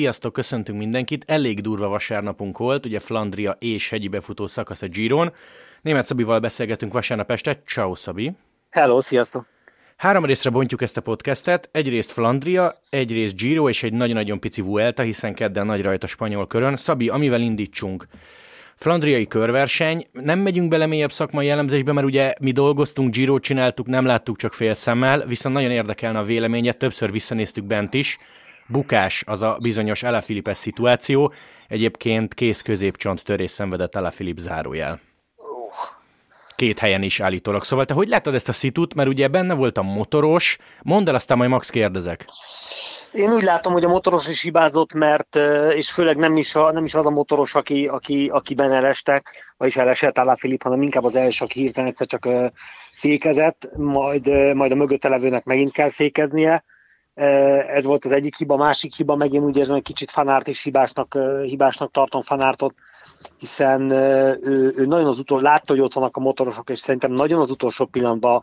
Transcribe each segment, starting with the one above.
Sziasztok, köszöntünk mindenkit. Elég durva vasárnapunk volt, ugye Flandria és hegyi befutó szakasz a Giron. Német Szabival beszélgetünk vasárnap este. Ciao, Szabi! Hello, sziasztok! Három részre bontjuk ezt a podcastet. Egyrészt Flandria, egyrészt Giro és egy nagyon-nagyon pici Vuelta, hiszen kedden nagy rajta spanyol körön. Szabi, amivel indítsunk? Flandriai körverseny, nem megyünk bele mélyebb szakmai elemzésbe, mert ugye mi dolgoztunk, Giro csináltuk, nem láttuk csak fél szemmel, viszont nagyon érdekelne a véleménye, többször visszanéztük bent is. Bukás az a bizonyos Alaphilippes szituáció, egyébként kész középcsont törés szenvedett Alaphilipp zárójel. Két helyen is állítólag. Szóval te hogy láttad ezt a szitut, mert ugye benne volt a motoros, mondd el, aztán majd Max kérdezek. Én úgy látom, hogy a motoros is hibázott, mert, és főleg nem is, a, nem is az a motoros, aki, aki, akiben elestek, vagyis elesett Alá Filip, hanem inkább az első, aki hirtelen egyszer csak fékezett, majd, majd a mögötte levőnek megint kell fékeznie. Ez volt az egyik hiba, másik hiba, megint úgy érzem, hogy kicsit fanárt és hibásnak, hibásnak tartom fanártot, hiszen ő, ő nagyon az utolsó, látta, hogy ott vannak a motorosok, és szerintem nagyon az utolsó pillanatban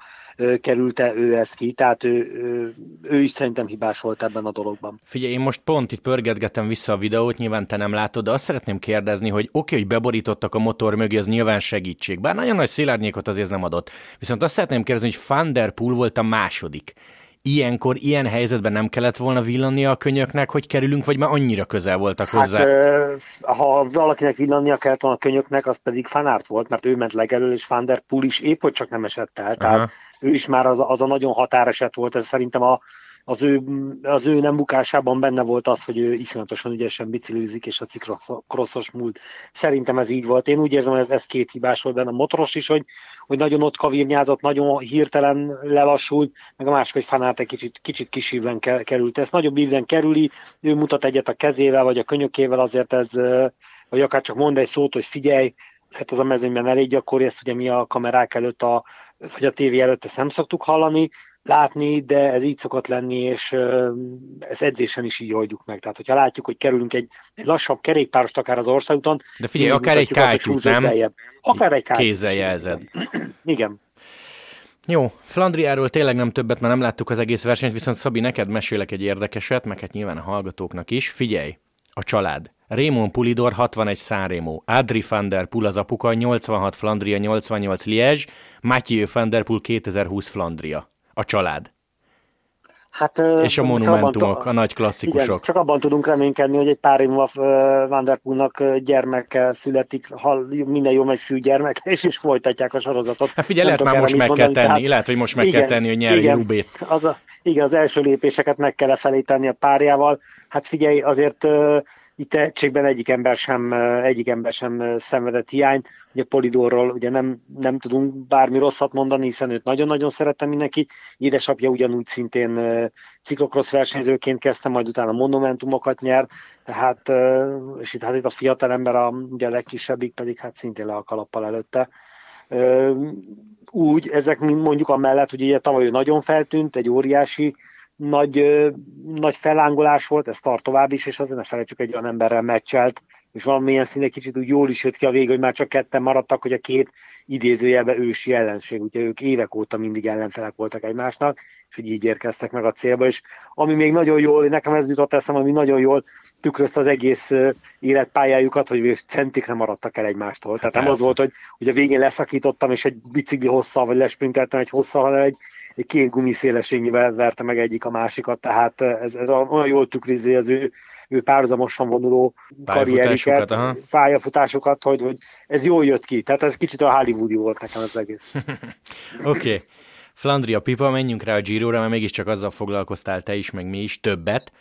kerülte ő ezt ki, tehát ő, ő, is szerintem hibás volt ebben a dologban. Figyelj, én most pont itt pörgetgetem vissza a videót, nyilván te nem látod, de azt szeretném kérdezni, hogy oké, okay, hogy beborítottak a motor mögé, az nyilván segítség, bár nagyon nagy szilárnyékot azért nem adott. Viszont azt szeretném kérdezni, hogy Van der volt a második ilyenkor, ilyen helyzetben nem kellett volna villannia a könyöknek, hogy kerülünk, vagy már annyira közel voltak hát, hozzá? Hát, ha valakinek villannia kellett volna a könyöknek, az pedig Fanárt volt, mert ő ment legelől, és Van der Poel is épp, hogy csak nem esett el. Tehát Aha. ő is már az, az a nagyon határeset volt, ez szerintem a, az ő, az ő nem bukásában benne volt az, hogy ő iszonyatosan ügyesen biciklizik, és a cikrosszos múlt. Szerintem ez így volt. Én úgy érzem, hogy ez, ez két hibás volt benne. A motoros is, hogy, hogy nagyon ott kavirnyázott, nagyon hirtelen lelassult, meg a másik, hogy Fanát egy kicsit, kicsit kisívben került. Ez nagyobb ívben kerüli, ő mutat egyet a kezével, vagy a könyökével, azért ez, vagy akár csak mond egy szót, hogy figyelj, hát az a mezőnyben elég gyakori, ezt ugye mi a kamerák előtt, a, vagy a tévé előtt ezt nem szoktuk hallani, látni, de ez így szokott lenni, és ez edzésen is így oldjuk meg. Tehát, hogyha látjuk, hogy kerülünk egy, egy lassabb kerékpárost akár az országúton, de figyelj, akár egy kátyút, nem? Beljebb. Akár egy kátyút. Kézzel jelzed. Igen. Jó, Flandriáról tényleg nem többet, mert nem láttuk az egész versenyt, viszont Szabi, neked mesélek egy érdekeset, meg hát nyilván a hallgatóknak is. Figyelj, a család. Raymond Pulidor 61 Sanremo, Adri van der Poel az apuka, 86 Flandria, 88 Liège, Mathieu van der Poel 2020 Flandria a család. Hát, és a monumentumok, a nagy klasszikusok. Igen, csak abban tudunk reménykedni, hogy egy pár év múlva Van der Poelnak gyermeke születik, ha minden jó megy fű gyermek, és is folytatják a sorozatot. Hát figyelj, lehet már most meg mondani, kell tenni, tehát, lehet, hogy most meg igen, kell tenni, hogy nyerj Rubét. Az a, igen, az első lépéseket meg kell felé tenni a párjával. Hát figyelj, azért itt tehetségben egyik ember sem, egyik ember sem szenvedett hiányt. Ugye Polidorról ugye nem, nem tudunk bármi rosszat mondani, hiszen őt nagyon-nagyon szerettem mindenki. Édesapja ugyanúgy szintén ciklokrosz versenyzőként kezdte, majd utána monumentumokat nyer, tehát, és itt, hát itt a fiatal ember, a, ugye a legkisebbik pedig hát szintén le a kalappal előtte úgy, ezek mondjuk amellett, hogy ugye tavaly nagyon feltűnt, egy óriási nagy, nagy felángolás volt, ez tart tovább is, és azért ne felejtsük, egy olyan emberrel meccselt, és valamilyen színe kicsit úgy jól is jött ki a vég, hogy már csak ketten maradtak, hogy a két idézőjelbe ősi ellenség, ugye ők évek óta mindig ellenfelek voltak egymásnak, és hogy így érkeztek meg a célba, és ami még nagyon jól, nekem ez jutott eszem, ami nagyon jól tükrözte az egész életpályájukat, hogy centikre maradtak el egymástól. Tehát nem az volt, hogy, hogy a végén leszakítottam, és egy bicikli hosszal, vagy lesprinteltem egy hosszal, hanem egy két gumiszélességével verte meg egyik a másikat, tehát ez, ez olyan jól tükrizi az ő, ő párhuzamosan vonuló karrieriket, pályafutásokat, hogy, hogy ez jól jött ki. Tehát ez kicsit a Hollywoodi volt nekem az egész. Oké. okay. Flandria Pipa, menjünk rá a Giro-ra, mert mégiscsak azzal foglalkoztál te is, meg mi is, többet.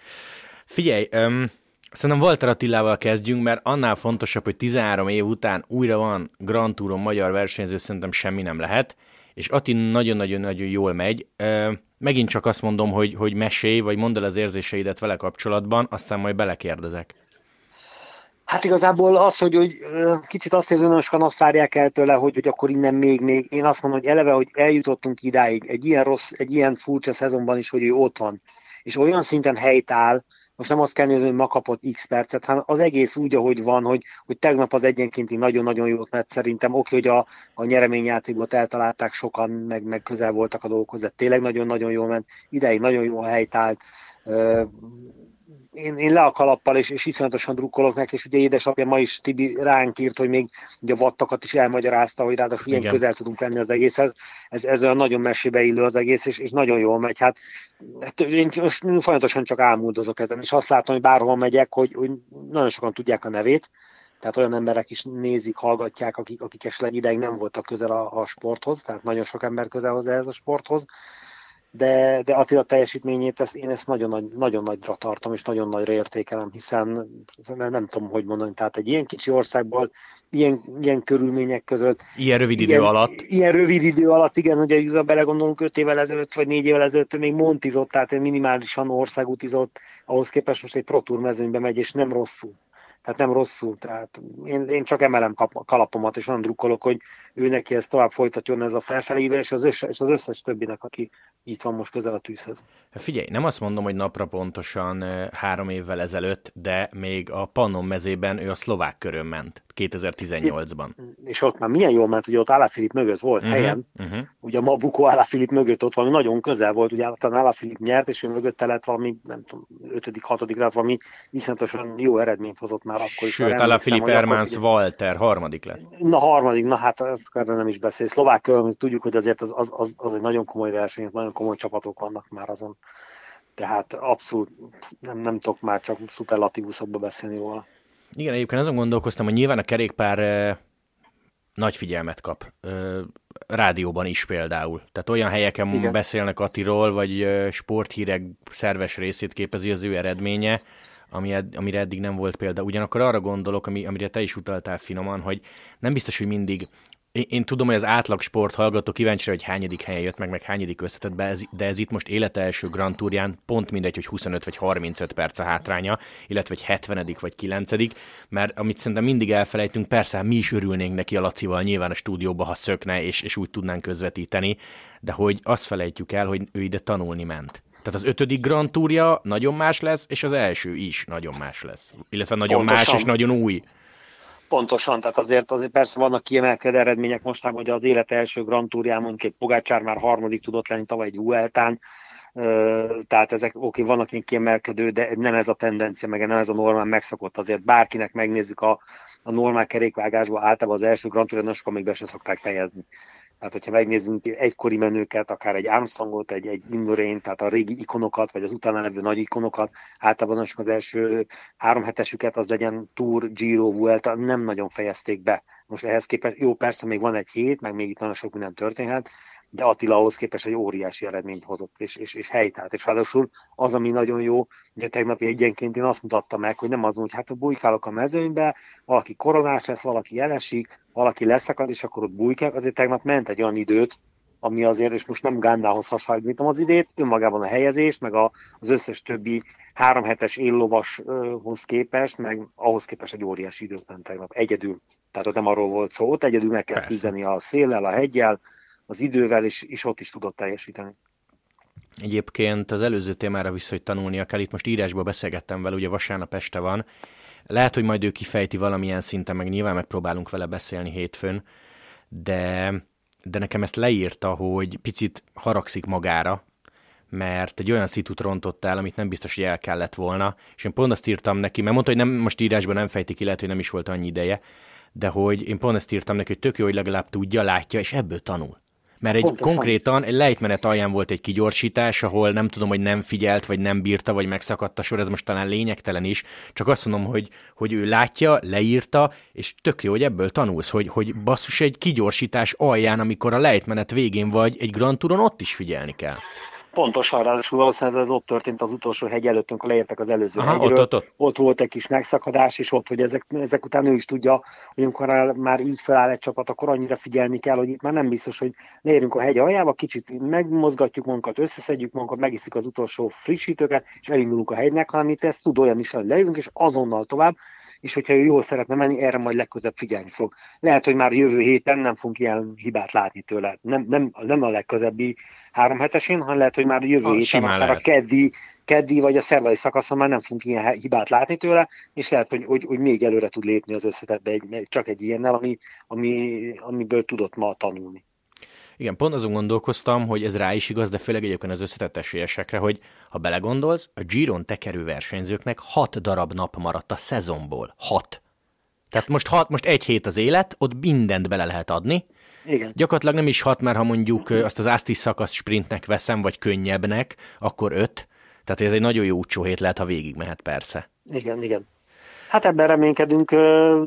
Figyelj, um, Szerintem Walter Attilával kezdjünk, mert annál fontosabb, hogy 13 év után újra van Grand Touron magyar versenyző, szerintem semmi nem lehet és Ati nagyon-nagyon-nagyon jól megy. Megint csak azt mondom, hogy, hogy mesélj, vagy mondd el az érzéseidet vele kapcsolatban, aztán majd belekérdezek. Hát igazából az, hogy, hogy kicsit azt érzem, hogy sokan azt várják el tőle, hogy, hogy akkor innen még, még. Én azt mondom, hogy eleve, hogy eljutottunk idáig, egy ilyen rossz, egy ilyen furcsa szezonban is, hogy ő ott van, és olyan szinten helyt áll, most nem azt kell nézni, hogy ma kapott x percet, hanem az egész úgy, ahogy van, hogy, hogy tegnap az egyenkénti nagyon-nagyon jót mert szerintem. Oké, hogy a, a nyereményjátékot eltalálták sokan, meg, meg közel voltak a dolgokhoz, de tényleg nagyon-nagyon jól ment, ideig nagyon jó helyt állt, én, én le a kalappal, és, és iszonyatosan drukkolok neki, és ugye édesapja ma is Tibi ránk írt, hogy még ugye a vattakat is elmagyarázta, hogy ráadásul ilyen közel tudunk lenni az egészhez. Ez, ez olyan nagyon mesébe illő az egész, és, és nagyon jól megy. Hát, hát én most folyamatosan csak álmodozok ezen, és azt látom, hogy bárhol megyek, hogy, hogy nagyon sokan tudják a nevét, tehát olyan emberek is nézik, hallgatják, akik, akik esetleg ideig nem voltak közel a, a sporthoz, tehát nagyon sok ember közel hozzá ez a sporthoz, de, de Attila teljesítményét ezt, én ezt nagyon, nagy, nagyon nagyra tartom, és nagyon nagyra értékelem, hiszen nem tudom, hogy mondani, tehát egy ilyen kicsi országból, ilyen, ilyen körülmények között. Ilyen rövid idő ilyen, alatt. Ilyen rövid idő alatt, igen, ugye belegondolunk 5 évvel ezelőtt, vagy 4 évvel ezelőtt még montizott, tehát minimálisan országútizott, ahhoz képest most egy Pro Tour mezőnybe megy, és nem rosszul tehát nem rosszul. Tehát én, én csak emelem kap, kalapomat, és nagyon drukkolok, hogy ő neki ez tovább folytatjon ez a felfelé, és az, összes, és az összes többinek, aki itt van most közel a tűzhez. Hát figyelj, nem azt mondom, hogy napra pontosan három évvel ezelőtt, de még a Pannon mezében ő a szlovák körön ment 2018-ban. És ott már milyen jól ment, ugye ott Filip mögött volt uh-huh, helyen, uh-huh. ugye a Mabuko Filip mögött ott valami nagyon közel volt, ugye talán Filip nyert, és ő mögötte lett valami, nem tudom, ötödik, hatodik lett valami iszonyatosan jó eredményt hozott már akkor is. Sőt, Filip Ermánsz Walter harmadik lett. Na harmadik, na hát erre nem is beszél. Szlovák tudjuk, hogy azért az, az, az, az egy nagyon komoly verseny, nagyon komoly csapatok vannak már azon. Tehát abszolút nem, nem tudok már csak szuperlatívuszokba beszélni róla. Igen, egyébként azon gondolkoztam, hogy nyilván a kerékpár eh, nagy figyelmet kap. Eh, rádióban is például. Tehát olyan helyeken Igen. beszélnek Atiról, vagy eh, sporthírek szerves részét képezi az ő eredménye, ami ed, amire eddig nem volt példa. Ugyanakkor arra gondolok, ami, amire te is utaltál finoman, hogy nem biztos, hogy mindig én, tudom, hogy az átlag sport hallgató kíváncsi, hogy hányadik helyen jött meg, meg hányadik összetett be, de ez itt most élete első Grand Tourján pont mindegy, hogy 25 vagy 35 perc a hátránya, illetve egy 70 vagy 9 mert amit szerintem mindig elfelejtünk, persze mi is örülnénk neki a Lacival nyilván a stúdióba, ha szökne, és, és úgy tudnánk közvetíteni, de hogy azt felejtjük el, hogy ő ide tanulni ment. Tehát az ötödik Grand Tourja nagyon más lesz, és az első is nagyon más lesz. Illetve nagyon Pontosan. más és nagyon új. Pontosan, tehát azért, azért persze vannak kiemelkedő eredmények mostában, hogy az élet első Grand Tourján mondjuk egy Pogácsár már harmadik tudott lenni tavaly egy Vueltán, tehát ezek oké, okay, vannak ilyen kiemelkedő, de nem ez a tendencia, meg nem ez a normál megszokott. Azért bárkinek megnézzük a, a normál kerékvágásban, általában az első Grand Tourján sokan még be se szokták fejezni. Tehát, hogyha megnézzünk egykori menőket, akár egy Armstrongot, egy, egy Indurain, tehát a régi ikonokat, vagy az utána levő nagy ikonokat, általában az első három hetesüket, az legyen Tour, Giro, Vuelta, nem nagyon fejezték be. Most ehhez képest, jó, persze még van egy hét, meg még itt nagyon sok minden történhet, de Attila ahhoz képest egy óriási eredményt hozott, és, és, és helytált. És ráadásul az, ami nagyon jó, ugye tegnapi egyenként én azt mutatta meg, hogy nem az, hogy hát bujkálok a mezőnybe, valaki koronás lesz, valaki elesik, valaki leszakad, és akkor ott bujkák, azért tegnap ment egy olyan időt, ami azért, és most nem Gándához hasonlítom az idét, önmagában a helyezés, meg a, az összes többi három hetes éllovashoz képest, meg ahhoz képest egy óriási időt ment tegnap, egyedül. Tehát ott nem arról volt szó, ott egyedül meg kell küzdeni a széllel, a hegyel, az idővel, és, és ott is tudott teljesíteni. Egyébként az előző témára vissza, hogy tanulnia kell. Itt most írásból beszélgettem vele, ugye vasárnap este van. Lehet, hogy majd ő kifejti valamilyen szinten, meg nyilván megpróbálunk vele beszélni hétfőn, de, de nekem ezt leírta, hogy picit haragszik magára, mert egy olyan szitut rontott el, amit nem biztos, hogy el kellett volna, és én pont azt írtam neki, mert mondta, hogy nem, most írásban nem fejti ki, lehet, hogy nem is volt annyi ideje, de hogy én pont ezt írtam neki, hogy tök jó, hogy legalább tudja, látja, és ebből tanul. Mert egy Pontosan. konkrétan egy lejtmenet alján volt egy kigyorsítás, ahol nem tudom, hogy nem figyelt, vagy nem bírta, vagy megszakadt a sor, ez most talán lényegtelen is, csak azt mondom, hogy, hogy ő látja, leírta, és tök jó, hogy ebből tanulsz, hogy, hogy basszus egy kigyorsítás alján, amikor a lejtmenet végén vagy, egy Grand Touron ott is figyelni kell. Pontosan, ráadásul valószínűleg ez ott történt az utolsó hegy előtt, amikor leértek az előző Aha, hegyről. Ott, ott, ott. ott volt egy kis megszakadás, és ott, hogy ezek, ezek után ő is tudja, hogy amikor már így feláll egy csapat, akkor annyira figyelni kell, hogy itt már nem biztos, hogy leérünk a hegy aljába, kicsit megmozgatjuk magunkat, összeszedjük magunkat, megiszik az utolsó frissítőket, és elindulunk a hegynek, hanem itt ezt tud olyan is, hogy leülünk, és azonnal tovább, és hogyha ő jól szeretne menni, erre majd legközebb figyelni fog. Lehet, hogy már jövő héten nem fogunk ilyen hibát látni tőle. Nem, nem, nem a legközebbi három hetesén, hanem lehet, hogy már jövő a héten, akár lehet. a keddi, keddi vagy a szerdai szakaszon már nem fogunk ilyen hibát látni tőle, és lehet, hogy, hogy, hogy még előre tud lépni az összetetbe egy, csak egy ilyennel, ami, ami, amiből tudott ma tanulni. Igen, pont azon gondolkoztam, hogy ez rá is igaz, de főleg egyébként az összetett esélyesekre, hogy ha belegondolsz, a Giron tekerő versenyzőknek hat darab nap maradt a szezonból. Hat. Tehát most, hat, most egy hét az élet, ott mindent bele lehet adni. Igen. Gyakorlatilag nem is hat, mert ha mondjuk azt az Asti szakasz sprintnek veszem, vagy könnyebbnek, akkor öt. Tehát ez egy nagyon jó úcsó hét lehet, ha végig mehet persze. Igen, igen. Hát ebben reménykedünk,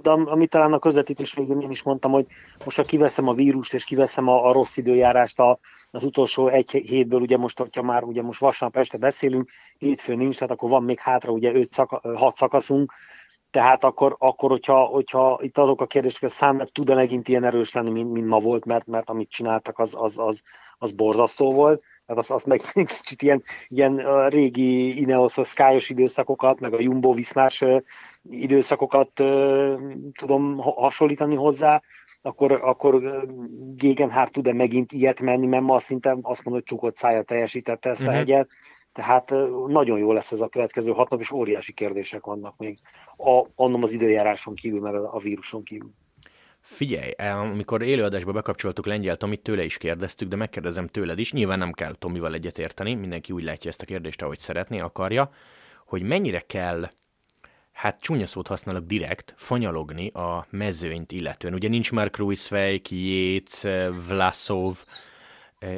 de amit talán a közvetítés végén én is mondtam, hogy most ha kiveszem a vírust és kiveszem a, a rossz időjárást a, az utolsó egy hétből, ugye most, hogyha már ugye most vasárnap este beszélünk, hétfő nincs, tehát akkor van még hátra ugye öt szaka, hat szakaszunk, tehát akkor, akkor hogyha, hogyha itt azok a kérdések, hogy a szám tud-e megint ilyen erős lenni, mint, mint ma volt, mert, mert amit csináltak, az, az, az, az borzasztó volt. Tehát azt, azt meg kicsit ilyen, ilyen régi Ineos sky időszakokat, meg a Jumbo Viszmás időszakokat tudom hasonlítani hozzá, akkor, akkor Gegenhardt tud-e megint ilyet menni, mert ma szinte azt mondom, hogy csukott szája teljesítette ezt uh-huh. a hegyet, tehát nagyon jó lesz ez a következő hat nap, és óriási kérdések vannak még, a, annom az időjáráson kívül, meg a víruson kívül. Figyelj, amikor élőadásba bekapcsoltuk Lengyel Tomit, tőle is kérdeztük, de megkérdezem tőled is, nyilván nem kell Tomival egyetérteni, mindenki úgy látja ezt a kérdést, ahogy szeretné, akarja, hogy mennyire kell hát csúnya szót használok direkt, fanyalogni a mezőnyt illetően. Ugye nincs már Kruisvej, Jéz, Vlasov,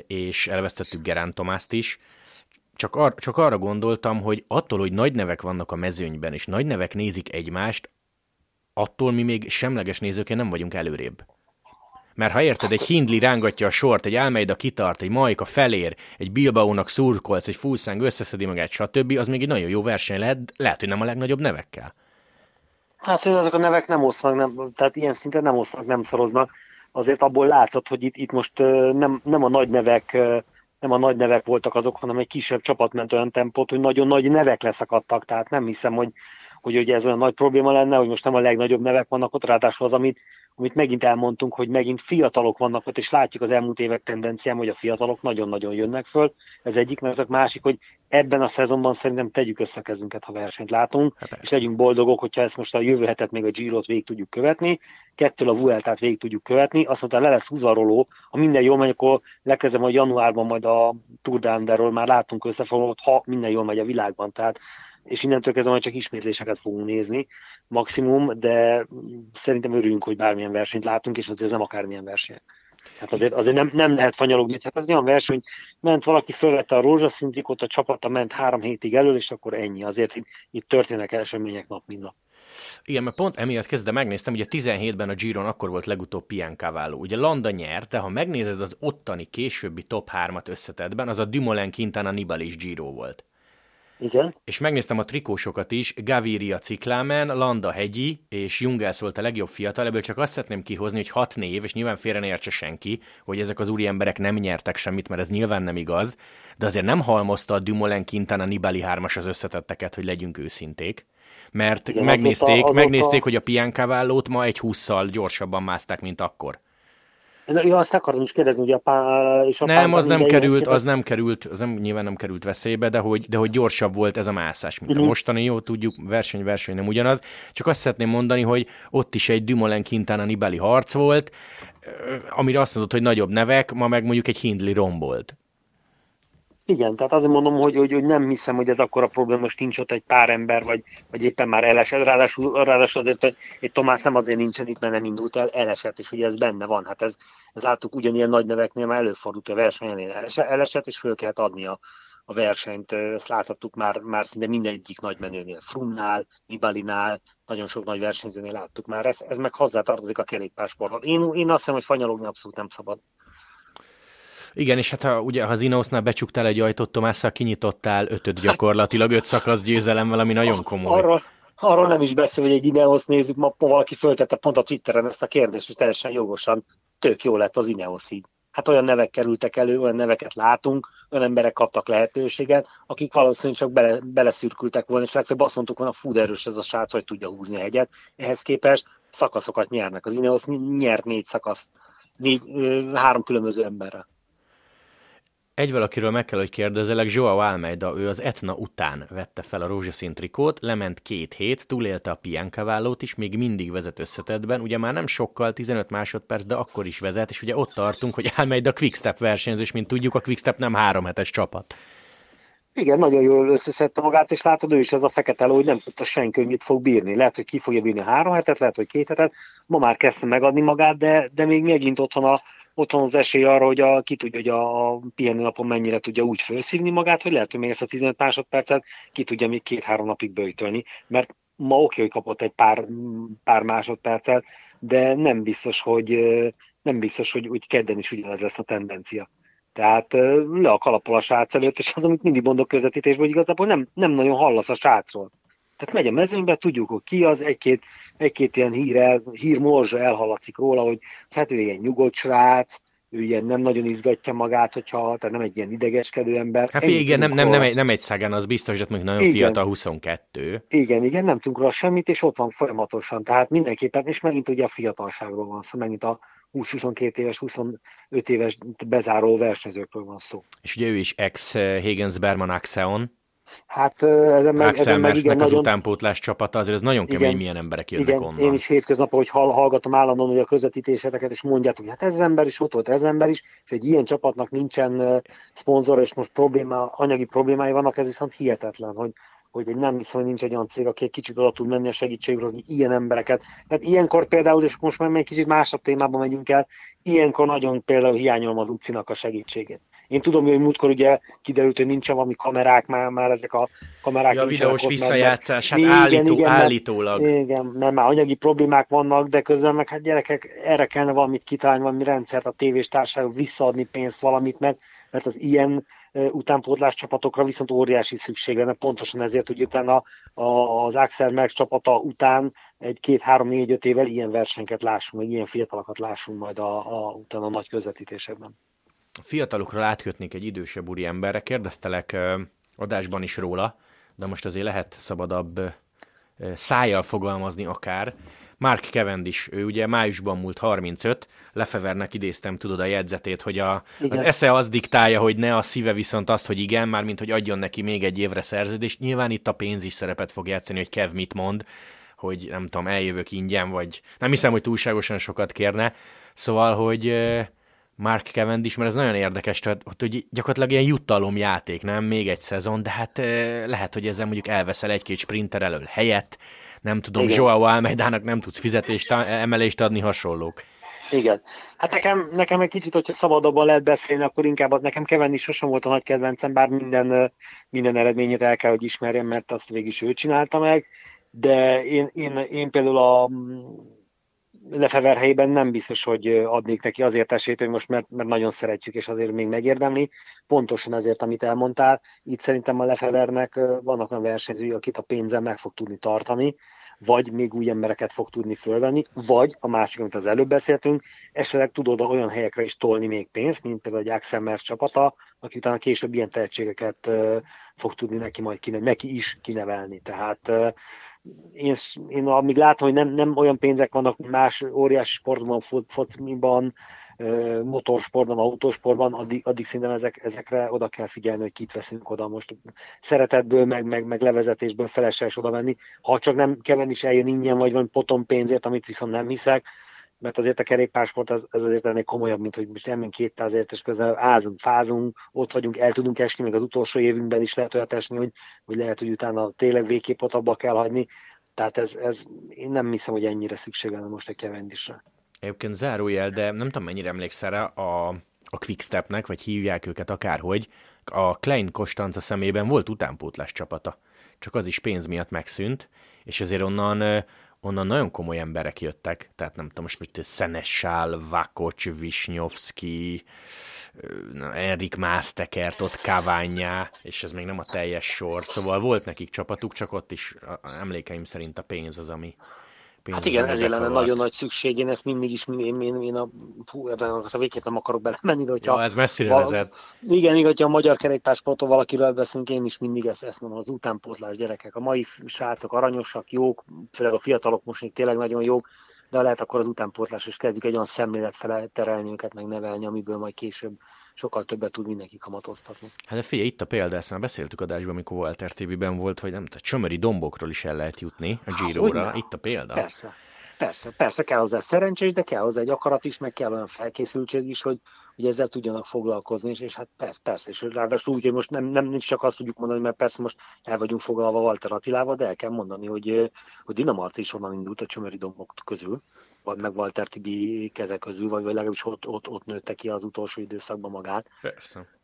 és elvesztettük Gerán Tomászt is, csak, ar- csak arra gondoltam, hogy attól, hogy nagy nevek vannak a mezőnyben, és nagy nevek nézik egymást, attól mi még semleges nézőként nem vagyunk előrébb. Mert ha érted, egy Hindli rángatja a sort, egy Almeida kitart, egy Majka felér, egy Bilbaónak szurkolsz, egy Fulszang összeszedi magát, stb., az még egy nagyon jó verseny lehet, lehet, hogy nem a legnagyobb nevekkel. Hát szerintem ezek a nevek nem osznak, nem, tehát ilyen szinten nem osznak, nem szoroznak. Azért abból látszott, hogy itt, itt most nem, nem a nagy nevek nem a nagy nevek voltak azok, hanem egy kisebb csapat ment olyan tempót, hogy nagyon nagy nevek leszakadtak, tehát nem hiszem, hogy, hogy ugye ez olyan nagy probléma lenne, hogy most nem a legnagyobb nevek vannak ott, ráadásul az, amit, amit megint elmondtunk, hogy megint fiatalok vannak ott, és látjuk az elmúlt évek tendenciám, hogy a fiatalok nagyon-nagyon jönnek föl. Ez egyik, mert az másik, hogy ebben a szezonban szerintem tegyük össze a kezünket, ha versenyt látunk, hát és legyünk boldogok, hogyha ezt most a jövő hetet még a Giro-t végig tudjuk követni, kettől a Vueltát végig tudjuk követni, azt mondta, le lesz húzva a roló, ha minden jól megy, akkor lekezdem, hogy januárban majd a Tour de már látunk összefoglalót, ha minden jól megy a világban. Tehát és innentől kezdve majd csak ismétléseket fogunk nézni, maximum, de szerintem örüljünk, hogy bármilyen versenyt látunk, és azért ez nem akármilyen verseny. Hát azért, azért nem, nem lehet fanyalogni. Hát az olyan verseny, ment valaki, fölvette a rózsaszintikot, a csapata ment három hétig elől, és akkor ennyi. Azért itt, itt történnek események nap, mint nap. Igen, mert pont emiatt kezdve megnéztem, ugye 17-ben a Giron akkor volt legutóbb Pian Cavallo. Ugye Landa nyert, de ha megnézed az ottani későbbi top 3-at összetetben, az a Dumoulin Quintana Nibali és Giro volt. Igen. És megnéztem a trikósokat is, Gaviria Ciklámen, Landa Hegyi és Jungels volt a legjobb fiatal, ebből csak azt szeretném kihozni, hogy hat név, és nyilván félre ne értse senki, hogy ezek az úri emberek nem nyertek semmit, mert ez nyilván nem igaz, de azért nem halmozta a Dumoulin Quintana Nibali hármas az összetetteket, hogy legyünk őszinték. Mert Igen, megnézték, azóta, azóta... megnézték, hogy a Piancavallót ma egy húszszal gyorsabban mászták, mint akkor. Ja, azt akarom is kérdezni, hogy a pá... és a Nem, az nem került, az nem került, az nem, nyilván nem került veszélybe, de hogy, de hogy gyorsabb volt ez a mászás, mint uh-huh. a mhm. mostani, jó, tudjuk, verseny, verseny nem ugyanaz. Csak azt szeretném mondani, hogy ott is egy Dumoulin Quintana Nibali harc volt, amire azt mondod, hogy nagyobb nevek, ma meg mondjuk egy Hindley rombolt. Igen, tehát azért mondom, hogy, hogy, hogy nem hiszem, hogy ez akkor a probléma, most nincs ott egy pár ember, vagy, vagy éppen már elesett, ráadásul, ráadásul azért, hogy egy Tomás nem azért nincsen itt, mert nem indult el, elesett, és ugye ez benne van. Hát ez, ez láttuk ugyanilyen nagy neveknél, már előfordult a versenyen, elesett, és föl kellett adni a, versenyt. Ezt láthattuk már, már szinte mindegyik nagy menőnél, Frumnál, Nibalinál, nagyon sok nagy versenyzőnél láttuk már. Ez, ez meg hozzátartozik a kerékpársporthoz. Én, én azt hiszem, hogy fanyalogni abszolút nem szabad. Igen, és hát ha, ugye, ha az Ineosnál becsuktál egy ajtót, Tomásszal kinyitottál ötöt gyakorlatilag, öt szakasz győzelem, ami nagyon komoly. Arról, arról nem is beszél, hogy egy Ineos nézzük, ma valaki föltette pont a Twitteren ezt a kérdést, és teljesen jogosan tök jó lett az Ineos így. Hát olyan nevek kerültek elő, olyan neveket látunk, olyan emberek kaptak lehetőséget, akik valószínűleg csak bele, beleszürkültek volna, és legfeljebb azt mondtuk volna, fú, erős ez a srác, hogy tudja húzni a hegyet. Ehhez képest szakaszokat nyernek. Az Ineos nyert négy szakaszt, négy, három különböző emberrel. Egy valakiről meg kell, hogy kérdezelek, Joao Almeida, ő az Etna után vette fel a rózsaszín trikót, lement két hét, túlélte a Piankaválót is, még mindig vezet összetetben, ugye már nem sokkal, 15 másodperc, de akkor is vezet, és ugye ott tartunk, hogy Almeida Quickstep versenyzés, mint tudjuk, a Quickstep nem három hetes csapat. Igen, nagyon jól összeszedte magát, és látod, ő is ez a fekete ló, hogy nem tudta senki, hogy mit fog bírni. Lehet, hogy ki fogja bírni három hetet, lehet, hogy két hetet. Ma már kezdte megadni magát, de, de még megint ott van, a, ott van az esély arra, hogy a, ki tudja, hogy a, a pihenő napon mennyire tudja úgy felszívni magát, hogy lehet, hogy még ezt a 15 másodpercet ki tudja még két-három napig bőjtölni. Mert ma oké, hogy kapott egy pár, pár másodpercet, de nem biztos, hogy nem biztos, hogy, hogy kedden is ugyanez lesz a tendencia. Tehát le a kalapol a srác előtt, és az, amit mindig mondok közvetítésben, hogy igazából nem, nem nagyon hallasz a srácról. Tehát megy a mezőnybe, tudjuk, hogy ki az, egy-két, egy-két ilyen hír, hírmorzsa elhallatszik róla, hogy hát ő ilyen nyugodt srác, ő ilyen nem nagyon izgatja magát, hogyha, tehát nem egy ilyen idegeskedő ember. Hát Ennyi igen, nem, nem, nem, egy, nem egy szágán, az biztos, hogy mondjuk nagyon igen. fiatal, 22. Igen, igen, nem tudunk róla semmit, és ott van folyamatosan. Tehát mindenképpen, és megint ugye a fiatalságról van szó, megint a 20-22 éves, 25 éves bezáró versenyzőkről van szó. És ugye ő is ex-Higgins Berman Axeon, Hát ezen meg, ezen meg igen, az nagyon... utánpótlás csapata, azért ez nagyon kemény, igen, milyen emberek jönnek igen, onnan. Én is hétköznap, hogy hall, hallgatom állandóan hogy a közvetítéseteket, és mondjátok, hogy hát ez ember is, ott volt ez ember is, és egy ilyen csapatnak nincsen szponzor, és most probléma, anyagi problémái vannak, ez viszont hihetetlen, hogy, hogy nem hiszem, hogy nincs egy olyan cég, aki egy kicsit oda tud menni a segítségről, hogy ilyen embereket. Tehát ilyenkor például, és most már egy kicsit másabb témában megyünk el, ilyenkor nagyon például hiányolom az Ucinak a segítségét. Én tudom, hogy múltkor ugye kiderült, hogy nincsen valami kamerák, már, már ezek a kamerák ja, a videós visszajátszás, hát igen, állító, igen, állítólag. Mert, igen, mert már anyagi problémák vannak, de közben meg hát gyerekek, erre kellene valamit kitalálni, valami rendszert a tévés társaságok visszaadni pénzt valamit, mert, mert az ilyen utánpótlás csapatokra viszont óriási szükség lenne, pontosan ezért, hogy utána az Axel Max csapata után egy két, három, négy, öt évvel ilyen versenyeket lássunk, vagy ilyen fiatalokat lássunk majd a, a, utána a nagy közvetítésekben. Fiatalokról átkötnék egy idősebb úri emberre, kérdeztelek adásban is róla, de most azért lehet szabadabb szájjal fogalmazni akár. Mark Cavendish, ő ugye májusban múlt 35, Lefevernek idéztem, tudod a jegyzetét, hogy a, az esze az diktálja, hogy ne a szíve viszont azt, hogy igen, már mint hogy adjon neki még egy évre szerződést. Nyilván itt a pénz is szerepet fog játszani, hogy Kev mit mond, hogy nem tudom, eljövök ingyen, vagy nem hiszem, hogy túlságosan sokat kérne. Szóval, hogy Mark Cavendish, mert ez nagyon érdekes, tehát, hogy gyakorlatilag ilyen jutalomjáték, nem? Még egy szezon, de hát lehet, hogy ezzel mondjuk elveszel egy-két sprinter elől helyet, nem tudom, Igen. Joao Almeidának nem tudsz fizetést, emelést adni, hasonlók. Igen. Hát nekem, nekem egy kicsit, hogyha szabadabban lehet beszélni, akkor inkább az nekem kevenni sosem volt a nagy kedvencem, bár minden, minden eredményét el kell, hogy ismerjem, mert azt végig is ő csinálta meg, de én, én, én például a Lefever helyében nem biztos, hogy adnék neki azért esélyt, hogy most mert, mert nagyon szeretjük, és azért még megérdemli. Pontosan ezért, amit elmondtál. Itt szerintem a Lefevernek vannak olyan versenyzői, akit a pénzem meg fog tudni tartani, vagy még új embereket fog tudni fölvenni, vagy a másik, amit az előbb beszéltünk, esetleg tudod olyan helyekre is tolni még pénzt, mint például egy Axel csapata, aki utána később ilyen tehetségeket fog tudni neki majd kine, neki is kinevelni. Tehát én, én amíg látom, hogy nem, nem olyan pénzek vannak, más óriási sportban, focmiban, motorsportban, autósportban, addig, addig szerintem ezek, ezekre oda kell figyelni, hogy kit veszünk oda most szeretetből, meg, meg, meg levezetésből felesleges oda venni. Ha csak nem Kevin is eljön ingyen, vagy van potom pénzért, amit viszont nem hiszek, mert azért a kerékpársport az, az azért ennél komolyabb, mint hogy most elmegyünk 200 és közben ázunk, fázunk, ott vagyunk, el tudunk esni, meg az utolsó évünkben is lehet olyat esni, hogy, hogy lehet, hogy utána tényleg végképp ott abba kell hagyni. Tehát ez, ez, én nem hiszem, hogy ennyire szükség lenne most a Cavendisre. Egyébként zárójel, de nem tudom, mennyire emlékszel rá a, a Quickstepnek, vagy hívják őket akárhogy, a Klein Kostanza szemében volt utánpótlás csapata. Csak az is pénz miatt megszűnt, és ezért onnan onnan nagyon komoly emberek jöttek, tehát nem tudom most mit, Szenessál, Vakocs, Visnyovski, Enrik Másztekert, ott Kaványá, és ez még nem a teljes sor, szóval volt nekik csapatuk, csak ott is emlékeim szerint a pénz az, ami, Hát igen, ezért lenne nagyon nagy szükség, én ezt mindig is, én, én, én a, hú, ebben a végképp nem akarok belemenni, de hogyha... Ja, ez messzire val- vezet. Igen, igen, hogyha a magyar kerékpársporton valakiről beszélünk, én is mindig ezt, ezt mondom, az utánpótlás gyerekek. A mai srácok aranyosak, jók, főleg a fiatalok most még tényleg nagyon jók, de lehet akkor az utánpótlás is kezdjük egy olyan szemlélet fele terelni őket, meg nevelni, amiből majd később sokkal többet tud mindenki kamatoztatni. Hát de figyelj, itt a példa, ezt már beszéltük adásban, amikor Walter TV-ben volt, hogy nem tudom, csömöri dombokról is el lehet jutni a Giro-ra. Itt a példa. Persze. Persze, persze kell hozzá szerencsés, de kell hozzá egy akarat is, meg kell olyan felkészültség is, hogy, hogy ezzel tudjanak foglalkozni, és, és hát persze, persze, és ráadásul úgy, hogy most nem, nem, nem csak azt tudjuk mondani, mert persze most el vagyunk foglalva Walter Attilával, de el kell mondani, hogy, hogy Dinamarca is onnan indult a csömöri dombok közül, vagy meg Walter Tibi keze közül, vagy, vagy legalábbis ott, ott, ott nőtte ki az utolsó időszakban magát. Persze.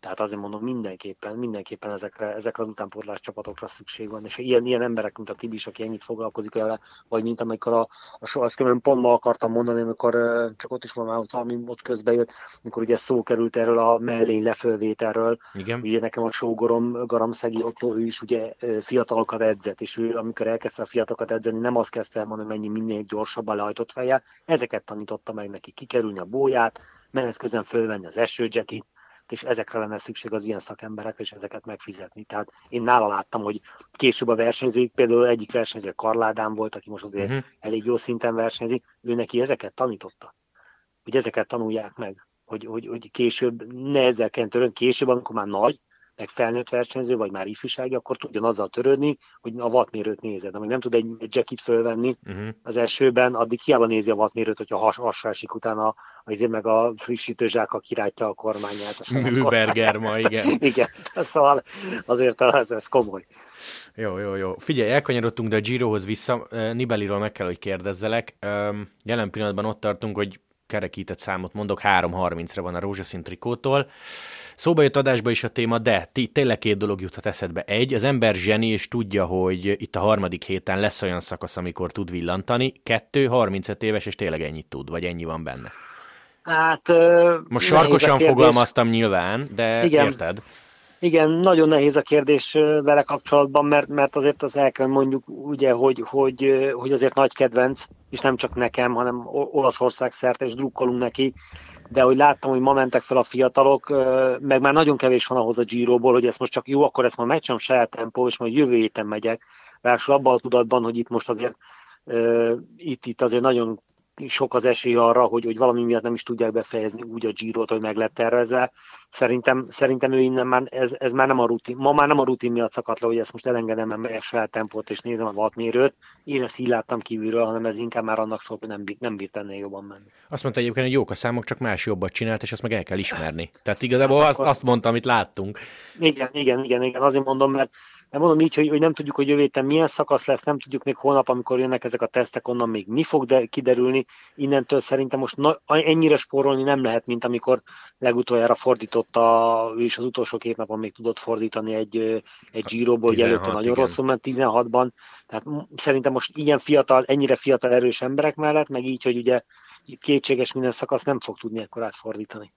Tehát azért mondom, mindenképpen, mindenképpen ezekre, ezekre az utánpótlás csapatokra szükség van. És ilyen, ilyen emberek, mint a Tibis, aki ennyit foglalkozik vele, vagy mint amikor a, a azt különben pont ma akartam mondani, amikor csak ott is van már valami ott közbe jött, amikor ugye szó került erről a mellény lefölvételről. Igen. Ugye nekem a sógorom, Garamszegi Otto, ő is ugye fiatalokat edzett, és ő amikor elkezdte a fiatalokat edzeni, nem azt kezdte el mondani, mennyi minél gyorsabban lehajtott fejjel, ezeket tanította meg neki, kikerülni a bóját, menet közben fölvenni az esőjackit, és ezekre lenne szükség az ilyen szakemberekre, és ezeket megfizetni. Tehát én nála láttam, hogy később a versenyzők, például egyik versenyző Karládám volt, aki most azért uh-huh. elég jó szinten versenyzik, ő neki ezeket tanította. Hogy ezeket tanulják meg, hogy, hogy, hogy később ne ezzel kell később, amikor már nagy, meg felnőtt versenyző, vagy már ifjúsági, akkor tudjon azzal törődni, hogy a wattmérőt nézed. Amíg nem tud egy, egy jackit fölvenni uh-huh. az elsőben, addig hiába nézi a wattmérőt, hogyha has, hasra esik utána, azért meg a frissítő a kirátja a kormányát. A Műberger ma, igen. igen, szóval azért az, ez komoly. Jó, jó, jó. Figyelj, elkanyarodtunk, de a Girohoz vissza. Nibeliről meg kell, hogy kérdezzelek. Jelen pillanatban ott tartunk, hogy kerekített számot mondok, 3.30-ra van a rózsaszín trikótól. Szóba jött adásba is a téma, de ti, tényleg két dolog juthat eszedbe. Egy, az ember zseni, és tudja, hogy itt a harmadik héten lesz olyan szakasz, amikor tud villantani. Kettő, 35 éves, és tényleg ennyit tud, vagy ennyi van benne. Hát... Most sarkosan fogalmaztam nyilván, de Igen. érted? Igen, nagyon nehéz a kérdés vele kapcsolatban, mert, mert azért az el kell mondjuk ugye, hogy, hogy, hogy azért nagy kedvenc, és nem csak nekem, hanem Olaszország szerte, és drukkolunk neki, de hogy láttam, hogy ma mentek fel a fiatalok, meg már nagyon kevés van ahhoz a Giroból, hogy ezt most csak jó, akkor ezt ma megcsinálom saját tempó, és majd jövő héten megyek. Ráadásul abban a tudatban, hogy itt most azért itt, itt azért nagyon sok az esély arra, hogy, hogy valami miatt nem is tudják befejezni úgy a Girot, hogy meg lett tervezve. Szerintem, szerintem ő innen már, ez, ez már nem a rutin, ma már nem a rutin miatt szakadt le, hogy ezt most elengedem, mert megyek saját tempót, és nézem a vatmérőt. Én ezt így láttam kívülről, hanem ez inkább már annak szól, hogy nem, nem bírt ennél jobban menni. Azt mondta egyébként, hogy jók a számok, csak más jobbat csinált, és azt meg el kell ismerni. Tehát igazából hát, azt, azt mondta, amit láttunk. Igen, igen, igen, igen. Azért mondom, mert nem mondom így, hogy, hogy nem tudjuk, hogy jövő héten milyen szakasz lesz, nem tudjuk még holnap, amikor jönnek ezek a tesztek, onnan még mi fog de kiderülni. Innentől szerintem most na, ennyire spórolni nem lehet, mint amikor legutoljára fordította, is az utolsó két napon még tudott fordítani egy, egy Giroból, hogy előtte nagyon igen. rosszul ment 16-ban. Tehát szerintem most ilyen fiatal, ennyire fiatal erős emberek mellett, meg így, hogy ugye kétséges minden szakasz nem fog tudni akkor átfordítani.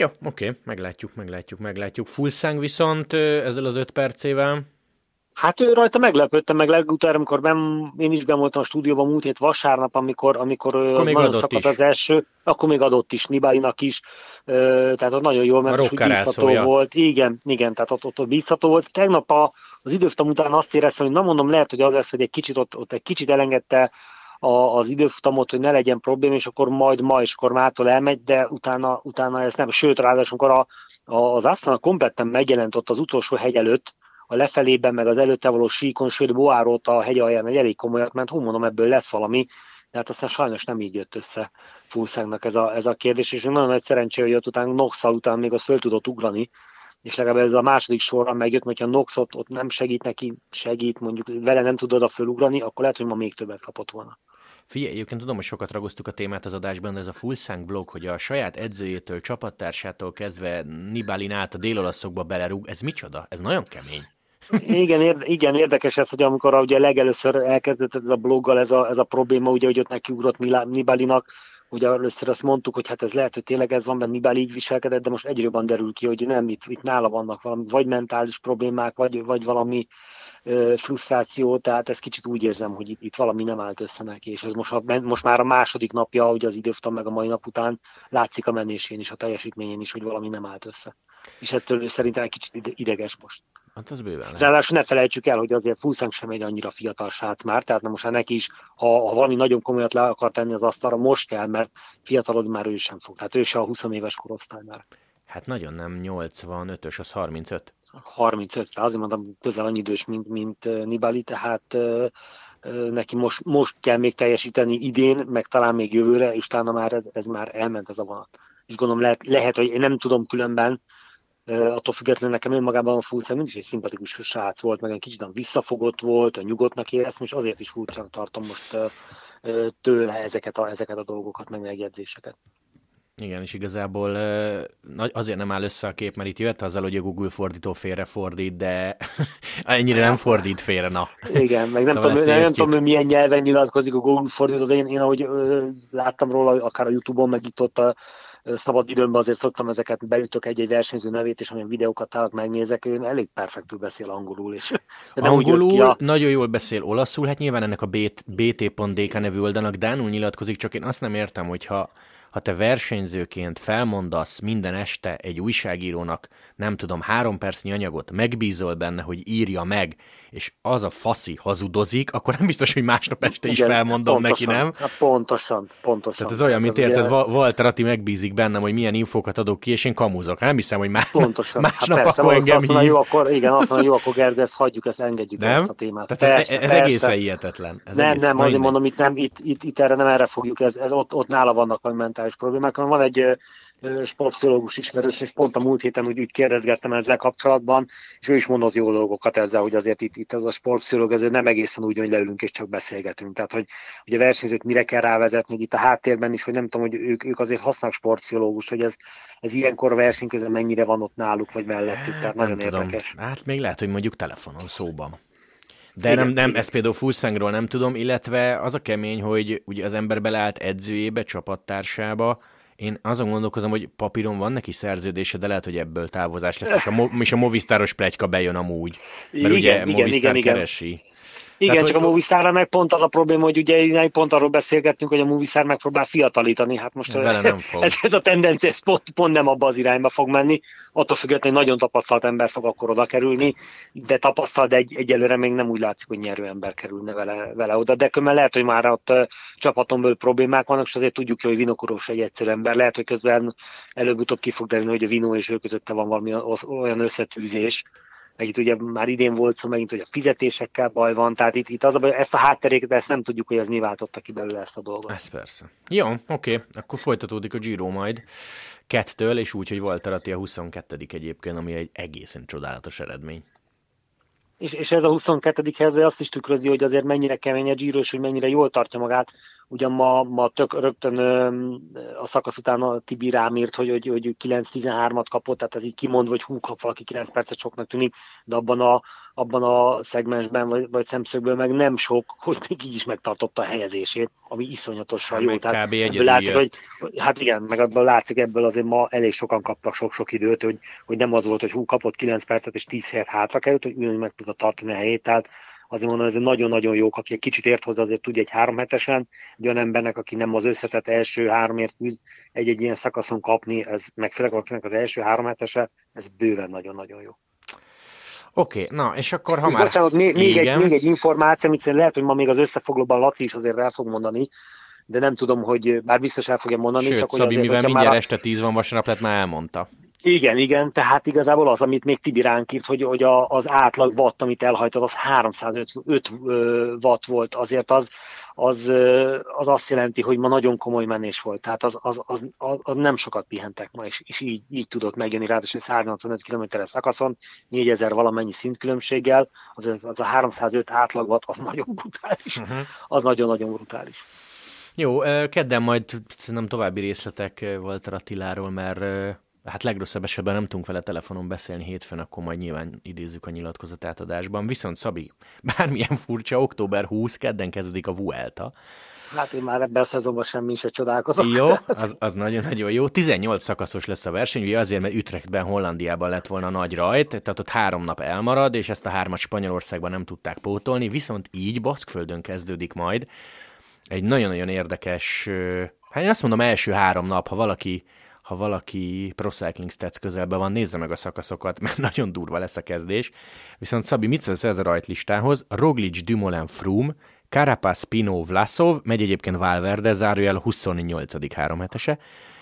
Jó, oké, okay, meglátjuk, meglátjuk, meglátjuk. Fulszang viszont ezzel az öt percével? Hát ő rajta meglepődtem meg legutóbb, amikor ben, én is voltam a stúdióban múlt hét vasárnap, amikor, amikor akkor az még nagyon szakadt az első, akkor még adott is Nibálinak is, tehát ott nagyon jól, mert bízható volt. Igen, igen, tehát ott, ott, ott bízható volt. Tegnap a, az időfutam után azt éreztem, hogy na mondom, lehet, hogy az lesz, hogy egy kicsit ott, ott egy kicsit elengedte a, az időfutamot, hogy ne legyen probléma, és akkor majd ma is akkor mától elmegy, de utána, utána ez nem. Sőt, ráadásul amikor a, a, az Astana kompletten megjelent ott az utolsó hegy előtt, a lefelében, meg az előtte való síkon, sőt, Boárót a hegy alján egy elég komolyat ment, hú mondom, ebből lesz valami, de hát aztán sajnos nem így jött össze Fulszengnak ez a, ez a kérdés, és nagyon nagy szerencsé, hogy ott után Noxal után még az föl tudott ugrani, és legalább ez a második sorra megjött, hogyha Nox ott, ott nem segít neki, segít, mondjuk vele nem tudod a fölugrani, akkor lehet, hogy ma még többet kapott volna. Figyelj, egyébként tudom, hogy sokat ragoztuk a témát az adásban, de ez a Fulszang blog, hogy a saját edzőjétől, csapattársától kezdve Nibalin át a délolaszokba belerúg, ez micsoda? Ez nagyon kemény. Igen, érde, igen, érdekes ez, hogy amikor ugye legelőször elkezdett ez a bloggal ez a, ez a probléma, ugye, hogy ott nekiugrott Nibalinak, ugye először azt mondtuk, hogy hát ez lehet, hogy tényleg ez van, mert Nibali így viselkedett, de most egyre jobban derül ki, hogy nem, itt, itt nála vannak valami, vagy mentális problémák, vagy, vagy valami frusztráció, tehát ez kicsit úgy érzem, hogy itt, itt valami nem állt össze neki, és ez most, a, most már a második napja, hogy az időftam meg a mai nap után látszik a menésén is, a teljesítményén is, hogy valami nem állt össze. És ettől szerintem egy kicsit ideges most. Hát az bőven lehet. ne felejtsük el, hogy azért Fulszang sem egy annyira fiatal srác már, tehát na most már neki is, ha, ha valami nagyon komolyat le akar tenni az asztalra, most kell, mert fiatalod már ő sem fog. Tehát ő se a 20 éves korosztály már. Hát nagyon nem, 85-ös, az 35. 35, azért mondom, közel annyi idős, mint, mint Nibali, tehát neki most, most kell még teljesíteni idén, meg talán még jövőre, és utána már ez, ez már elment ez a vonat. És gondolom lehet, lehet, hogy én nem tudom különben, attól függetlenül nekem önmagában a Fulszem mindig egy szimpatikus srác volt, meg egy kicsit visszafogott volt, a nyugodtnak éreztem, és azért is furcsán tartom most tőle ezeket a, ezeket a dolgokat, meg megjegyzéseket. Igen, és igazából azért nem áll össze a kép, mert itt jött azzal, hogy a Google fordító félre fordít, de ennyire nem fordít félre, na. Igen, meg nem, szóval tudom, nem, nem tudom, hogy milyen nyelven nyilatkozik a Google fordító, de én, én ahogy láttam róla, akár a Youtube-on, meg itt ott a szabad időmben azért szoktam ezeket, beütök egy-egy versenyző nevét, és amilyen videókat találok, megnézek, ő elég perfektül beszél angolul. És nem angolul, ki a... nagyon jól beszél olaszul, hát nyilván ennek a bt.dk nevű oldalnak Dánul nyilatkozik, csak én azt nem értem, hogyha ha te versenyzőként felmondasz minden este egy újságírónak, nem tudom, három percnyi anyagot, megbízol benne, hogy írja meg, és az a faszi hazudozik, akkor nem biztos, hogy másnap este is Igen, felmondom pontosan, neki, nem? Hát pontosan, pontosan. Tehát ez olyan, mint érted, ugye... Walter Atti megbízik bennem, hogy milyen infókat adok ki, és én kamuzok. Hát nem hiszem, hogy más, pontosan. másnap hát persze, akkor engem azt mondja, jó, akkor, igen, azt mondja, jó, akkor Gergő, ezt hagyjuk, ezt engedjük nem? ezt a témát. Tehát persze, ez, ez persze. egészen hihetetlen. Ez nem, egész, nem, azért mondom, itt, nem, itt, itt, itt, erre nem erre fogjuk, ez, ez ott, ott nála vannak a mentális problémák, hanem van egy sportpszichológus ismerős, és pont a múlt héten úgy, úgy kérdezgettem ezzel kapcsolatban, és ő is mondott jó dolgokat ezzel, hogy azért itt, itt az a sportpszichológus azért nem egészen úgy, hogy leülünk és csak beszélgetünk. Tehát, hogy, hogy a versenyzőt mire kell rávezetni, hogy itt a háttérben is, hogy nem tudom, hogy ők, ők azért használnak sportpszichológus, hogy ez, ez ilyenkor a verseny közben mennyire van ott náluk, vagy mellettük, tehát nagyon tudom. érdekes. Hát még lehet, hogy mondjuk telefonon szóban. De igen, nem, nem igen. ezt például Fulszangról nem tudom, illetve az a kemény, hogy ugye az ember beleállt edzőjébe, csapattársába, én azon gondolkozom, hogy papíron van neki szerződése, de lehet, hogy ebből távozás lesz, és a, Mo- és a Movistaros plegyka bejön amúgy. Mert igen, ugye igen, Movistar igen, keresi. Igen. Igen, Tehát, csak hogy... a Movistarra meg pont az a probléma, hogy ugye pont arról beszélgettünk, hogy a Movistar megpróbál fiatalítani. Hát most Vele nem fog. Ez, ez a tendencia, ez pont, pont nem abba az irányba fog menni. Attól függetlenül nagyon tapasztalt ember fog akkor oda kerülni, de tapasztalt, de egy, egyelőre még nem úgy látszik, hogy nyerő ember kerülne vele, vele oda. De különben lehet, hogy már ott uh, csapaton belül problémák vannak, és azért tudjuk, hogy Vinokoros egy egyszerű ember. Lehet, hogy közben előbb-utóbb ki fog derülni, hogy a Vino és ő közötte van valami olyan összetűzés, meg itt ugye már idén volt szó megint, hogy a fizetésekkel baj van, tehát itt, itt az a baj, ezt a hátteréket, ezt nem tudjuk, hogy ez mi váltotta ki belőle ezt a dolgot. Ez persze. Jó, oké, akkor folytatódik a Giro majd kettől, és úgy, hogy Walter a 22 egyébként, ami egy egészen csodálatos eredmény. És, és ez a 22. helyzet azt is tükrözi, hogy azért mennyire kemény a Giro, és hogy mennyire jól tartja magát Ugyan ma, ma tök rögtön a szakasz után a Tibi rám írt, hogy, hogy, hogy 9-13-at kapott, tehát ez így kimondva, hogy hú, kap valaki 9 percet soknak tűnik, de abban a, abban a szegmensben vagy, vagy szemszögből meg nem sok, hogy még így is megtartotta a helyezését, ami iszonyatosan hát jó. Tehát kb. ebből látszik, hogy, hát igen, meg abban látszik, ebből azért ma elég sokan kaptak sok-sok időt, hogy, hogy nem az volt, hogy hú, kapott 9 percet és 10 helyet hátra került, hogy ugyanúgy meg tudta tartani a helyét, tehát azért mondom, ez nagyon-nagyon jók, aki egy kicsit ért hozzá, azért tudja egy három hetesen, egy olyan embernek, aki nem az összetett első háromért küzd, egy-egy ilyen szakaszon kapni, ez meg főleg akinek az első három hetese, ez bőven nagyon-nagyon jó. Oké, okay, na, és akkor ha és már... Bocsánat, még, még, egy, még egy információ, amit lehet, hogy ma még az összefoglalóban Laci is azért el fog mondani, de nem tudom, hogy bár biztos el fogja mondani. Sőt, csak Szabi, hogy azért, mivel mindjárt a... este tíz van, vasárnap lett, már elmondta. Igen, igen, tehát igazából az, amit még Tibi ránk írt, hogy, hogy a, az átlag watt, amit elhajtott, az 305 watt volt, azért az, az, az azt jelenti, hogy ma nagyon komoly menés volt, tehát az, az, az, az, az nem sokat pihentek ma, és, és így, így tudott megjönni, ráadásul 185 km-es szakaszon, 4000 valamennyi szintkülönbséggel, az, az a 305 átlag watt, az nagyon brutális, uh-huh. az nagyon-nagyon brutális. Jó, kedden majd nem további részletek volt Attiláról, mert hát legrosszabb esetben nem tudunk vele telefonon beszélni hétfőn, akkor majd nyilván idézzük a nyilatkozatát adásban. Viszont Szabi, bármilyen furcsa, október 20, kedden kezdődik a Vuelta. Hát én már ebben a szezonban semmi se csodálkozom. Jó, az, az nagyon-nagyon jó. 18 szakaszos lesz a verseny, ugye azért, mert Ütrechtben, Hollandiában lett volna nagy rajt, tehát ott három nap elmarad, és ezt a hármat Spanyolországban nem tudták pótolni, viszont így Baszkföldön kezdődik majd egy nagyon-nagyon érdekes, hát én azt mondom első három nap, ha valaki ha valaki Pro Cycling Stats közelben van, nézze meg a szakaszokat, mert nagyon durva lesz a kezdés. Viszont Szabi, mit szólsz ez a rajtlistához? Roglic, Dumoulin, Froome, Carapaz, Pino, Vlasov, megy egyébként Valverde, zárójel a 28. három hetese,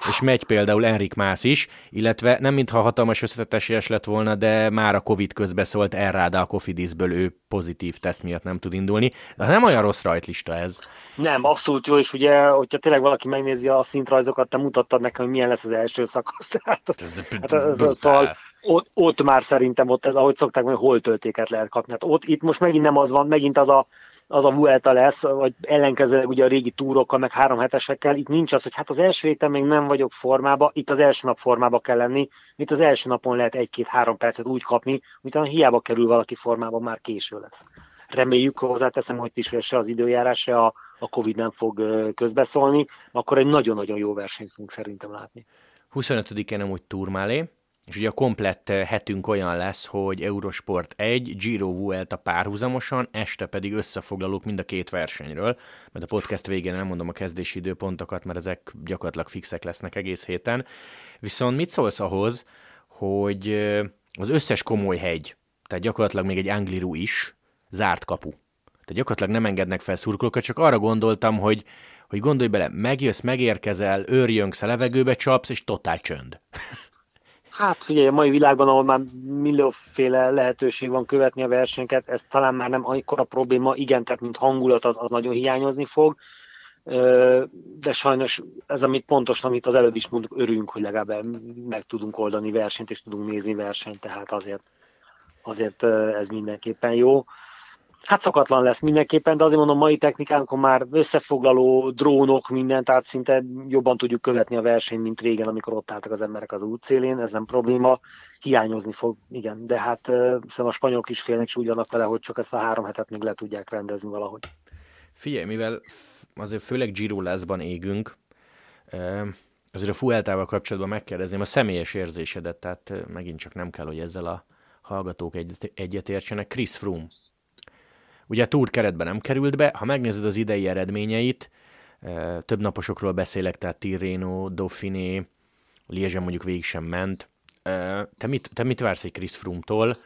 és megy például Enrik Mász is, illetve nem mintha hatalmas összetetes lett volna, de már a Covid közbeszólt Erráda a Kofidisből ő pozitív teszt miatt nem tud indulni. De nem olyan rossz rajtlista ez. Nem, abszolút jó, és ugye, hogyha tényleg valaki megnézi a szintrajzokat, te mutattad nekem, hogy milyen lesz az első szakasz. Ez hát, ez, szóval ott, ott, már szerintem ott, ez, ahogy szokták mondani, hol töltéket lehet kapni. Hát ott, itt most megint nem az van, megint az a az a Vuelta lesz, vagy ellenkezőleg ugye a régi túrokkal, meg három hetesekkel, itt nincs az, hogy hát az első héten még nem vagyok formába, itt az első nap formába kell lenni, itt az első napon lehet egy-két-három percet úgy kapni, utána hiába kerül valaki formába, már késő lesz. Reméljük, hozzáteszem, hogy is se az időjárás, se a, a Covid nem fog közbeszólni, akkor egy nagyon-nagyon jó versenyt fogunk szerintem látni. 25-én nem úgy turmálé, és ugye a komplett eh, hetünk olyan lesz, hogy Eurosport 1, Giro Vuelta párhuzamosan, este pedig összefoglalók mind a két versenyről, mert a podcast végén nem mondom a kezdési időpontokat, mert ezek gyakorlatilag fixek lesznek egész héten. Viszont mit szólsz ahhoz, hogy eh, az összes komoly hegy, tehát gyakorlatilag még egy Angliru is, zárt kapu. Tehát gyakorlatilag nem engednek fel szurkolókat, csak arra gondoltam, hogy, hogy gondolj bele, megjössz, megérkezel, őrjönksz a levegőbe, csapsz, és totál csönd. Hát figyelj, a mai világban, ahol már millióféle lehetőség van követni a versenyeket, ez talán már nem a probléma, igen, tehát mint hangulat az, az nagyon hiányozni fog, de sajnos ez, amit pontosan, amit az előbb is mondtuk, örülünk, hogy legalább meg tudunk oldani versenyt, és tudunk nézni versenyt, tehát azért, azért ez mindenképpen jó. Hát szokatlan lesz mindenképpen, de azért mondom, mai technikánkon már összefoglaló, drónok, minden, tehát szinte jobban tudjuk követni a versenyt, mint régen, amikor ott álltak az emberek az útszélén, ez nem probléma, hiányozni fog, igen, de hát szerintem a spanyolok is félnek, és úgy vannak vele, hogy csak ezt a három hetet még le tudják rendezni valahogy. Figyelj, mivel azért főleg Giro leszban égünk, azért a Fueltával kapcsolatban megkérdezném a személyes érzésedet, tehát megint csak nem kell, hogy ezzel a hallgatók egyetértsenek. Chris Froome Ugye a túr keretben nem került be, ha megnézed az idei eredményeit, több naposokról beszélek, tehát Tirreno, Dauphiné, Liège mondjuk végig sem ment. Te mit, te mit vársz egy Chris Froome-tól?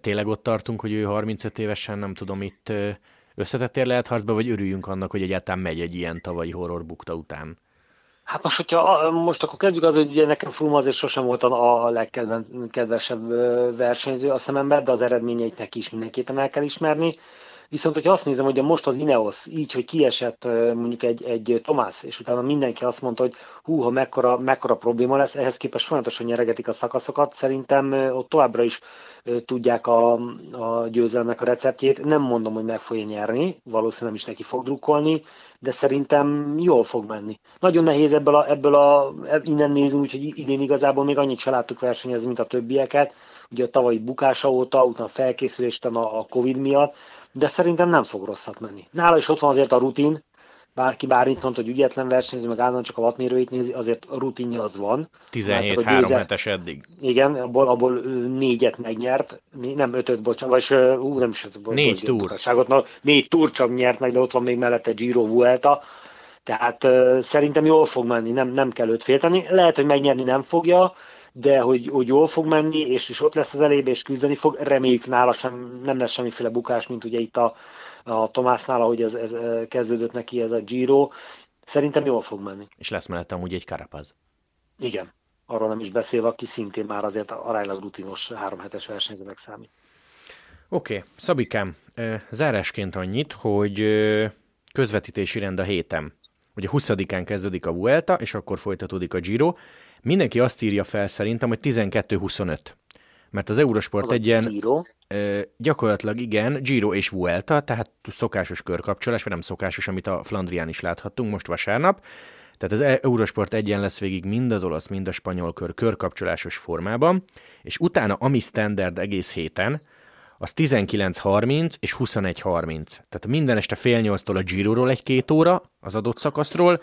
Tényleg ott tartunk, hogy ő 35 évesen, nem tudom, itt összetettél lehet harcba, vagy örüljünk annak, hogy egyáltalán megy egy ilyen tavalyi horror bukta után? Hát most, hogyha most akkor kezdjük az, hogy ugye nekem Froome azért sosem volt a legkedvesebb versenyző a szememben, de az eredményeit neki is mindenképpen el kell ismerni. Viszont, hogyha azt nézem, hogy most az Ineos így, hogy kiesett mondjuk egy, egy Tomás, és utána mindenki azt mondta, hogy hú, ha mekkora, mekkora probléma lesz, ehhez képest folyamatosan nyeregetik a szakaszokat, szerintem ott továbbra is tudják a, a győzelmek a receptjét. Nem mondom, hogy meg fogja nyerni, valószínűleg is neki fog drukkolni, de szerintem jól fog menni. Nagyon nehéz ebből a, ebből a innen nézni, úgyhogy idén igazából még annyit se láttuk versenyezni, mint a többieket. Ugye a tavalyi bukása óta, utána felkészülés a, a Covid miatt, de szerintem nem fog rosszat menni. Nála is ott van azért a rutin, bárki bármit mondta, hogy ügyetlen versenyző, meg állandóan csak a wattmérőit nézi, azért a rutinja az van. 17 3 hetes eddig. Igen, abból, abból négyet megnyert, nem ötöt, bocsánat, vagy ú, nem is ötöt, négy túr. Na, négy túr csak nyert meg, de ott van még mellette Giro Vuelta, tehát uh, szerintem jól fog menni, nem, nem kell őt félteni. Lehet, hogy megnyerni nem fogja, de hogy, hogy jól fog menni, és is ott lesz az elébe, és küzdeni fog, reméljük nála sem, nem lesz semmiféle bukás, mint ugye itt a, a Tomásnál, ahogy ez, ez kezdődött neki ez a Giro. Szerintem jól fog menni. És lesz mellette amúgy egy karapaz. Igen, arról nem is beszélve, aki szintén már azért aránylag rutinos három hetes versenyzőnek számít. Oké, okay. Szabikám, zárásként annyit, hogy közvetítési rend a héten. Ugye 20-án kezdődik a Vuelta, és akkor folytatódik a Giro. Mindenki azt írja fel szerintem, hogy 12-25. Mert az Eurosport az egy ilyen... Giro. Gyakorlatilag igen, Giro és Vuelta, tehát szokásos körkapcsolás, vagy nem szokásos, amit a Flandrián is láthattunk most vasárnap. Tehát az Eurosport egyen lesz végig mind az olasz, mind a spanyol kör körkapcsolásos formában, és utána ami standard egész héten, az 19.30 és 21.30. Tehát minden este fél nyolctól a Giro-ról egy-két óra az adott szakaszról,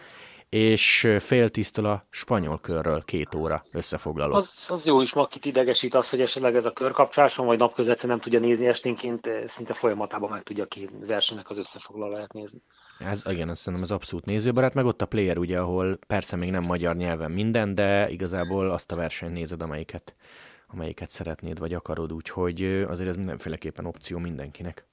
és fél tisztől a spanyol körről két óra összefoglaló. Az, az jó is, akit idegesít az, hogy esetleg ez a körkapcsáson, vagy napközött nem tudja nézni esténként, szinte folyamatában meg tudja ki versenynek az összefoglalóját nézni. Ez, igen, azt szerintem az abszolút nézőbarát, meg ott a player ugye, ahol persze még nem magyar nyelven minden, de igazából azt a versenyt nézed, amelyiket, amelyiket szeretnéd, vagy akarod, úgyhogy azért ez mindenféleképpen opció mindenkinek.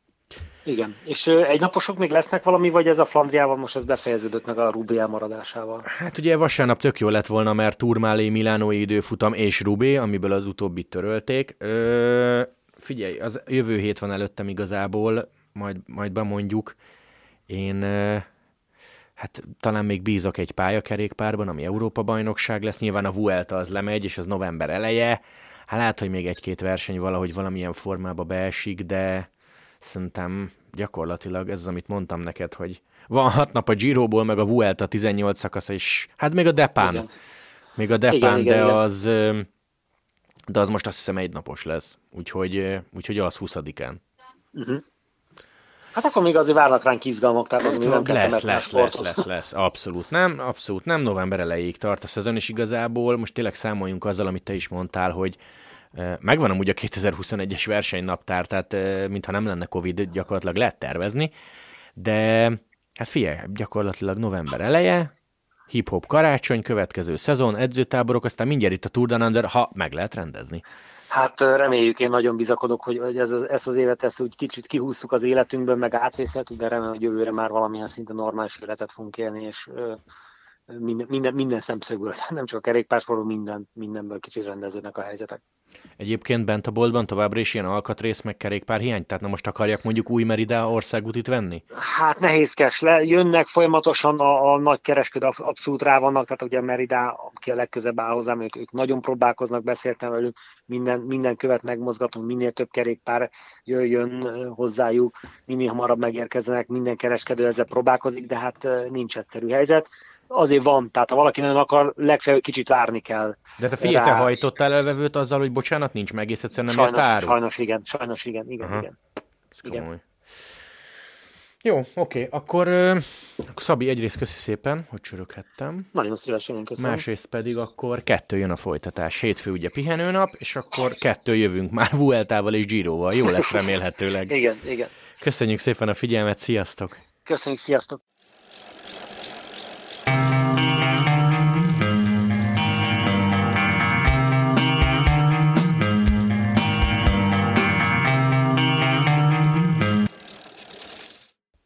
Igen, és egy naposok még lesznek valami, vagy ez a Flandriával most ez befejeződött meg a Rubé elmaradásával? Hát ugye vasárnap tök jó lett volna, mert Turmálé, Milánói időfutam és Rubé, amiből az utóbbit törölték. Ö, figyelj, az jövő hét van előttem igazából, majd, majd bemondjuk. Én hát talán még bízok egy pályakerékpárban, ami Európa-bajnokság lesz. Nyilván a Vuelta az lemegy, és az november eleje. Hát lehet, hogy még egy-két verseny valahogy valamilyen formába beesik, de szerintem gyakorlatilag ez az, amit mondtam neked, hogy van hat nap a Giroból, meg a Vuelta 18 szakasz, és hát még a Depán. Igen. Még a Depán, igen, de igen. az de az most azt hiszem egy napos lesz. Úgyhogy, úgyhogy az 20-án. Uh-huh. Mhm. Hát akkor még azért várnak ránk izgalmak, tehát az nem lesz, lesz, lesz, lesz, lesz, abszolút nem, abszolút nem, november elejéig tart a szezon, és igazából most tényleg számoljunk azzal, amit te is mondtál, hogy Megvan amúgy a 2021-es versenynaptár, tehát mintha nem lenne Covid, gyakorlatilag lehet tervezni, de hát figyelj, gyakorlatilag november eleje, hip-hop karácsony, következő szezon, edzőtáborok, aztán mindjárt itt a Tour de Under, ha meg lehet rendezni. Hát reméljük, én nagyon bizakodok, hogy ez, ezt az évet ezt úgy kicsit kihúztuk az életünkből, meg átvészeltük, de remélem, hogy jövőre már valamilyen szinten normális életet fogunk élni, és minden, minden, minden szemszögből, nem csak a kerékpársportból, minden, mindenből kicsit rendeződnek a helyzetek. Egyébként bent a boltban továbbra is ilyen alkatrész meg kerékpár hiány? Tehát na most akarják mondjuk új Merida országútit venni? Hát nehézkes. Le, jönnek folyamatosan a, a nagy kereskedő, abszolút rá vannak, tehát ugye a Merida, aki a legközebb áll hozzám, ők, ők nagyon próbálkoznak, beszéltem velük, minden, minden követ megmozgatunk, minél több kerékpár jöjjön hozzájuk, minél hamarabb megérkeznek, minden kereskedő ezzel próbálkozik, de hát nincs egyszerű helyzet azért van, tehát ha valaki nem akar, legfeljebb kicsit várni kell. De te figyelj, te hajtottál elvevőt azzal, hogy bocsánat, nincs meg, egész egyszerűen nem sajnos, árul. Sajnos igen, sajnos igen, igen, Aha. igen. igen. Jó, oké, akkor, uh, Szabi, egyrészt köszi szépen, hogy csöröghettem. Nagyon szívesen, köszönöm. Másrészt pedig akkor kettő jön a folytatás. Hétfő ugye pihenőnap, és akkor kettő jövünk már Vueltával és Giroval. Jó lesz remélhetőleg. igen, igen. Köszönjük szépen a figyelmet, sziasztok! Köszönjük, sziasztok!